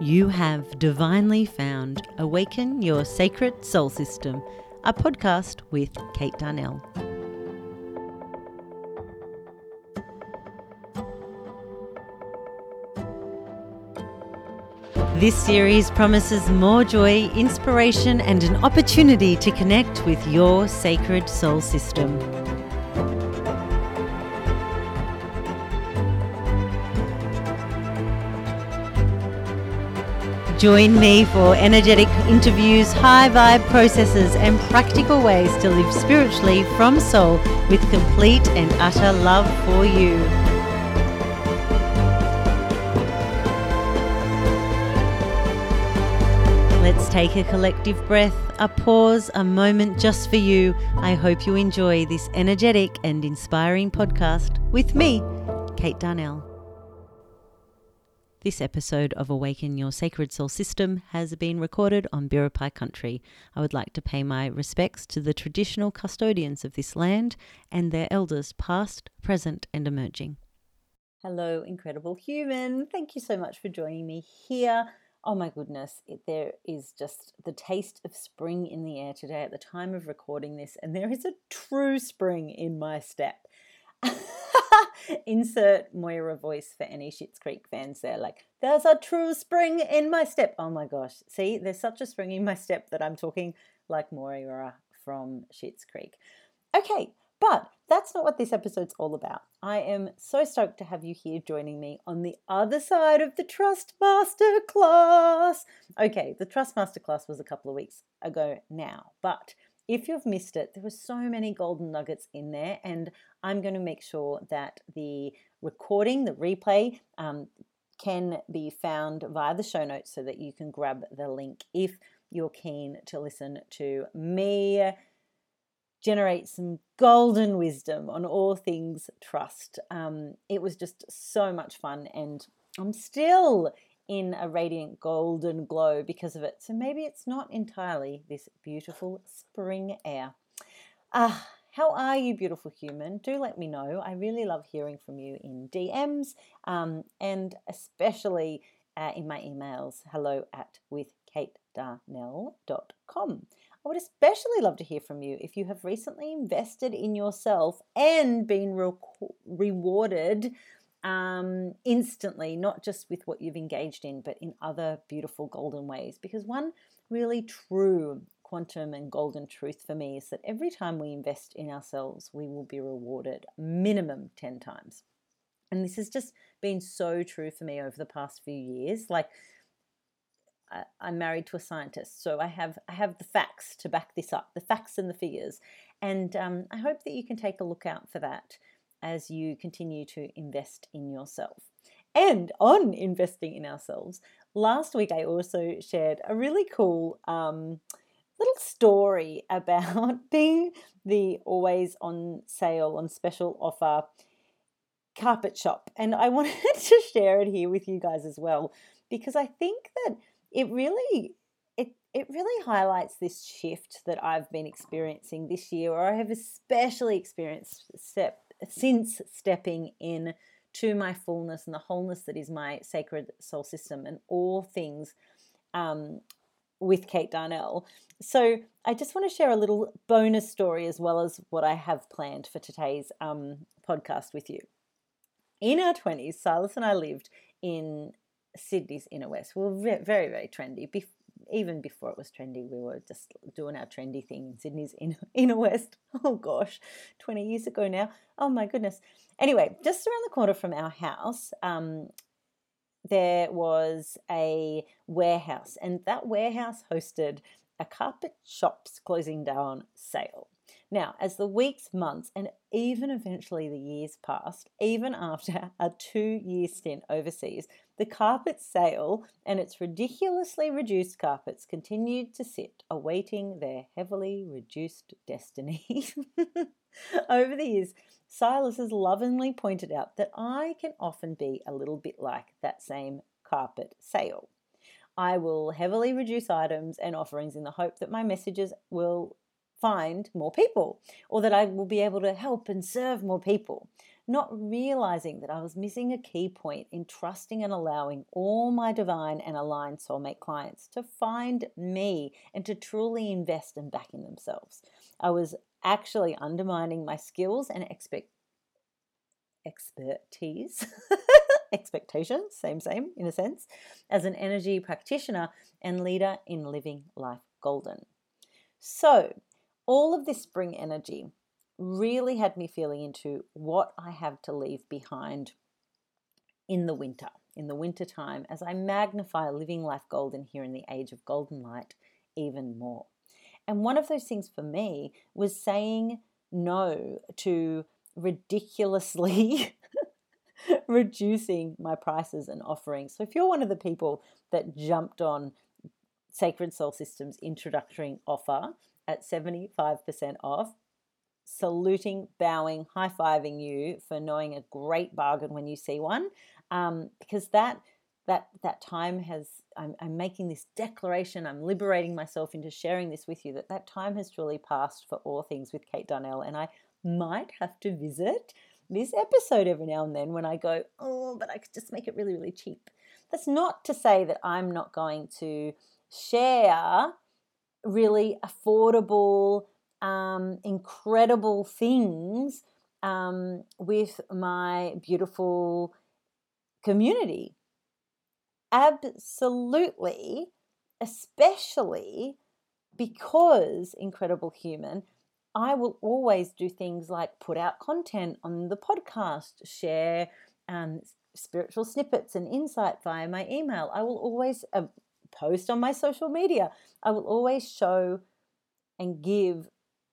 You have divinely found Awaken Your Sacred Soul System, a podcast with Kate Darnell. This series promises more joy, inspiration, and an opportunity to connect with your sacred soul system. Join me for energetic interviews, high vibe processes, and practical ways to live spiritually from soul with complete and utter love for you. Let's take a collective breath, a pause, a moment just for you. I hope you enjoy this energetic and inspiring podcast with me, Kate Darnell. This episode of Awaken Your Sacred Soul System has been recorded on Biripi country. I would like to pay my respects to the traditional custodians of this land and their elders, past, present, and emerging. Hello, incredible human. Thank you so much for joining me here. Oh my goodness, it, there is just the taste of spring in the air today at the time of recording this, and there is a true spring in my step. Insert Moira voice for any Schitt's Creek fans there. Like, there's a true spring in my step. Oh my gosh. See, there's such a spring in my step that I'm talking like Moira from Schitt's Creek. Okay, but that's not what this episode's all about. I am so stoked to have you here joining me on the other side of the Trust Master class. Okay, the Trust Master class was a couple of weeks ago now, but if you've missed it, there were so many golden nuggets in there, and I'm going to make sure that the recording, the replay, um, can be found via the show notes so that you can grab the link if you're keen to listen to me generate some golden wisdom on all things trust. Um, it was just so much fun, and I'm still in a radiant golden glow because of it. So maybe it's not entirely this beautiful spring air. Ah, how are you, beautiful human? Do let me know. I really love hearing from you in DMs um, and especially uh, in my emails hello at withkatedarnell.com. I would especially love to hear from you if you have recently invested in yourself and been re- rewarded um, instantly, not just with what you've engaged in, but in other beautiful golden ways. Because one really true quantum and golden truth for me is that every time we invest in ourselves, we will be rewarded minimum 10 times. And this has just been so true for me over the past few years. Like, I'm married to a scientist, so I have I have the facts to back this up, the facts and the figures, and um, I hope that you can take a look out for that as you continue to invest in yourself. And on investing in ourselves, last week I also shared a really cool um, little story about being the always on sale, on special offer carpet shop. And I wanted to share it here with you guys as well, because I think that it really it it really highlights this shift that I've been experiencing this year, or I have especially experienced since stepping in to my fullness and the wholeness that is my sacred soul system and all things um, with Kate Darnell. So I just want to share a little bonus story as well as what I have planned for today's um, podcast with you. In our 20s, Silas and I lived in Sydney's inner west. We were very, very trendy. Even before it was trendy, we were just doing our trendy thing in Sydney's inner, inner west. Oh gosh, 20 years ago now. Oh my goodness. Anyway, just around the corner from our house, um, there was a warehouse, and that warehouse hosted a carpet shops closing down sale. Now, as the weeks, months, and even eventually the years passed, even after a two year stint overseas, the carpet sale and its ridiculously reduced carpets continued to sit, awaiting their heavily reduced destiny. Over the years, Silas has lovingly pointed out that I can often be a little bit like that same carpet sale. I will heavily reduce items and offerings in the hope that my messages will find more people or that I will be able to help and serve more people. not realizing that I was missing a key point in trusting and allowing all my divine and aligned soulmate clients to find me and to truly invest and back in themselves. I was actually undermining my skills and expect expertise expectations same same in a sense as an energy practitioner and leader in living life golden so all of this spring energy really had me feeling into what I have to leave behind in the winter, in the winter time, as I magnify living life golden here in the age of golden light even more. And one of those things for me was saying no to ridiculously reducing my prices and offerings. So if you're one of the people that jumped on Sacred Soul Systems introductory offer at 75% off, saluting, bowing, high fiving you for knowing a great bargain when you see one, um, because that that that time has I'm, I'm making this declaration. I'm liberating myself into sharing this with you. That that time has truly passed for all things with Kate Darnell, and I might have to visit this episode every now and then when I go, oh, but I could just make it really, really cheap. That's not to say that I'm not going to share really affordable um, incredible things um, with my beautiful community. Absolutely, especially because Incredible Human, I will always do things like put out content on the podcast, share um, spiritual snippets and insight via my email. I will always uh, post on my social media. I will always show and give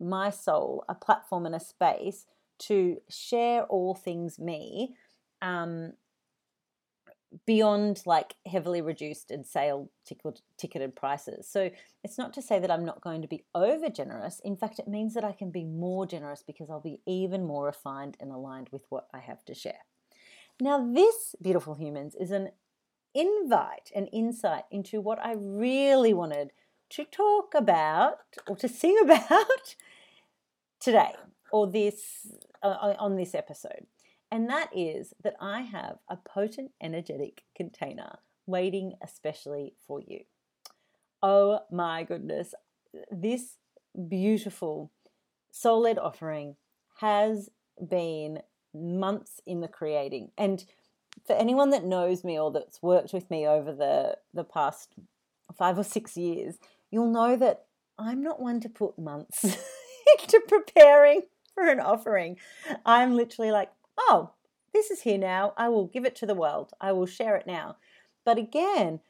my soul a platform and a space to share all things me um, beyond like heavily reduced and sale ticket, ticketed prices. So it's not to say that I'm not going to be over generous. In fact, it means that I can be more generous because I'll be even more refined and aligned with what I have to share. Now, this, beautiful humans, is an invite, an insight into what I really wanted to talk about or to sing about today or this uh, uh, on this episode. And that is that I have a potent energetic container waiting especially for you. Oh my goodness. This beautiful soul led offering has been months in the creating. And for anyone that knows me or that's worked with me over the, the past five or six years, you'll know that I'm not one to put months into preparing for an offering. I'm literally like, oh, this is here now. I will give it to the world. I will share it now. But again,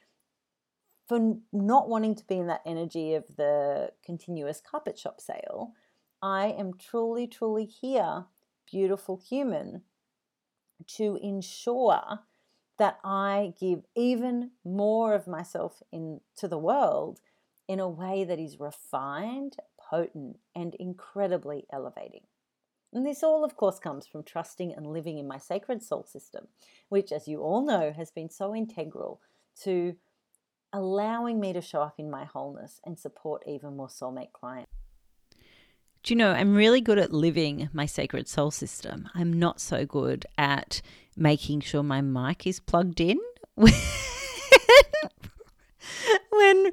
for not wanting to be in that energy of the continuous carpet shop sale, I am truly, truly here, beautiful human, to ensure that I give even more of myself into the world in a way that is refined, potent, and incredibly elevating. And this all, of course, comes from trusting and living in my sacred soul system, which, as you all know, has been so integral to allowing me to show up in my wholeness and support even more soulmate clients. Do you know, I'm really good at living my sacred soul system. I'm not so good at making sure my mic is plugged in. when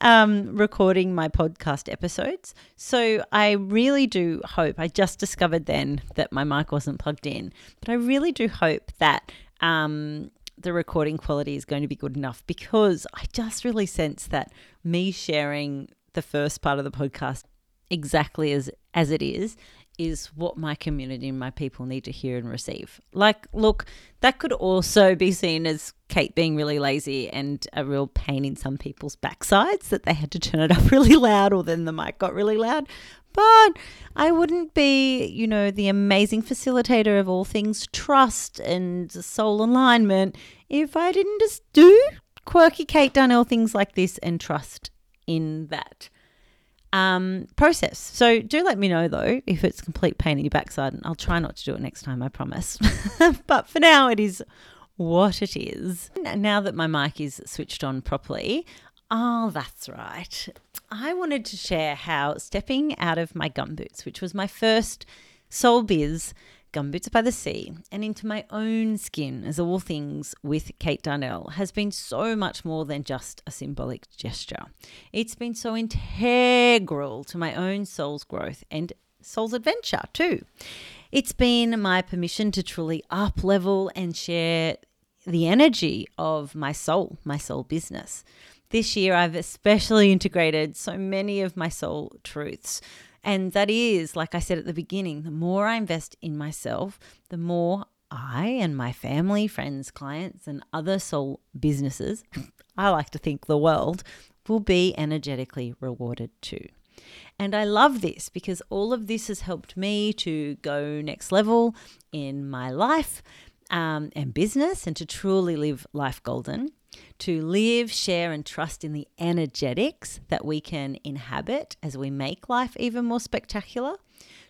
um, recording my podcast episodes. So I really do hope, I just discovered then that my mic wasn't plugged in, but I really do hope that um, the recording quality is going to be good enough because I just really sense that me sharing the first part of the podcast exactly as as it is is what my community and my people need to hear and receive. Like, look, that could also be seen as Kate being really lazy and a real pain in some people's backsides that they had to turn it up really loud or then the mic got really loud. But I wouldn't be, you know, the amazing facilitator of all things trust and soul alignment if I didn't just do quirky Kate Darnell things like this and trust in that um, process. So do let me know though if it's complete pain in your backside, and I'll try not to do it next time, I promise. but for now, it is what it is. Now that my mic is switched on properly, oh, that's right. I wanted to share how stepping out of my gum boots, which was my first soul biz Gumboots by the Sea and into my own skin as all things with Kate Darnell has been so much more than just a symbolic gesture. It's been so integral to my own soul's growth and soul's adventure too. It's been my permission to truly up level and share the energy of my soul, my soul business. This year, I've especially integrated so many of my soul truths. And that is, like I said at the beginning, the more I invest in myself, the more I and my family, friends, clients, and other soul businesses, I like to think the world, will be energetically rewarded too. And I love this because all of this has helped me to go next level in my life um, and business and to truly live life golden, to live, share, and trust in the energetics that we can inhabit as we make life even more spectacular,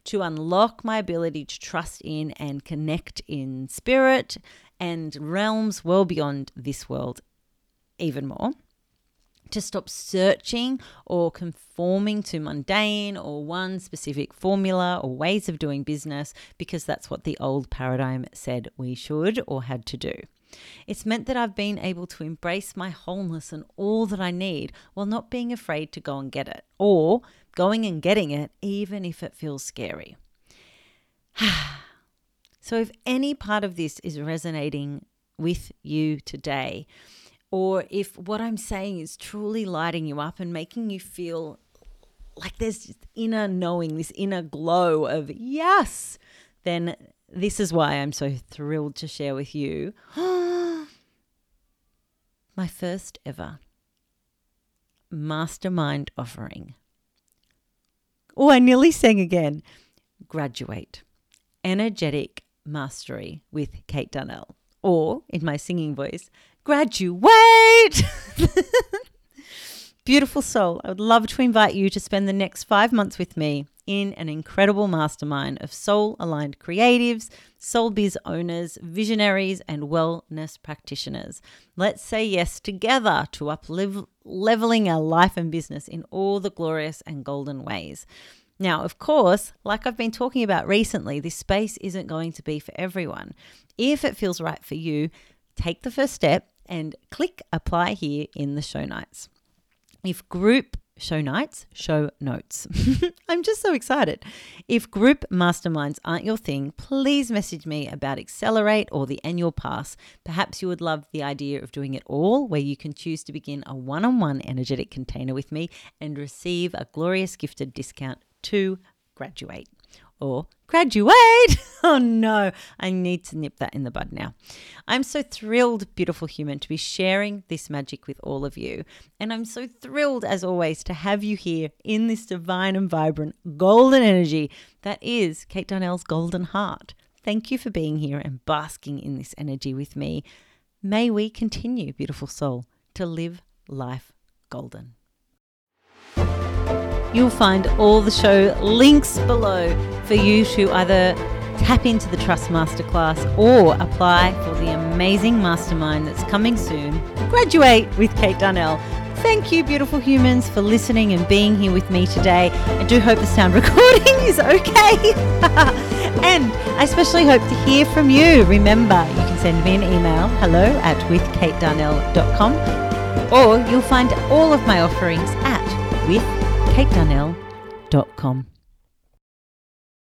to unlock my ability to trust in and connect in spirit and realms well beyond this world even more to stop searching or conforming to mundane or one specific formula or ways of doing business because that's what the old paradigm said we should or had to do. It's meant that I've been able to embrace my wholeness and all that I need while not being afraid to go and get it or going and getting it even if it feels scary. so, if any part of this is resonating with you today, or if what I'm saying is truly lighting you up and making you feel like there's this inner knowing, this inner glow of yes, then this is why I'm so thrilled to share with you my first ever mastermind offering. Oh, I nearly sang again. Graduate Energetic Mastery with Kate Darnell, or in my singing voice, graduate. Beautiful soul, I would love to invite you to spend the next five months with me in an incredible mastermind of soul aligned creatives, soul biz owners, visionaries, and wellness practitioners. Let's say yes together to up leveling our life and business in all the glorious and golden ways. Now, of course, like I've been talking about recently, this space isn't going to be for everyone. If it feels right for you, take the first step and click apply here in the show notes. If group show nights, show notes. I'm just so excited. If group masterminds aren't your thing, please message me about Accelerate or the annual pass. Perhaps you would love the idea of doing it all, where you can choose to begin a one on one energetic container with me and receive a glorious gifted discount to graduate or graduate. Oh no, I need to nip that in the bud now. I'm so thrilled, beautiful human, to be sharing this magic with all of you. And I'm so thrilled, as always, to have you here in this divine and vibrant golden energy that is Kate Darnell's golden heart. Thank you for being here and basking in this energy with me. May we continue, beautiful soul, to live life golden. You'll find all the show links below for you to either tap into the Trust Masterclass or apply for the amazing mastermind that's coming soon. Graduate with Kate Darnell. Thank you, beautiful humans, for listening and being here with me today. I do hope the sound recording is okay. and I especially hope to hear from you. Remember, you can send me an email hello at withkatedarnell.com or you'll find all of my offerings at with katedarnell.com.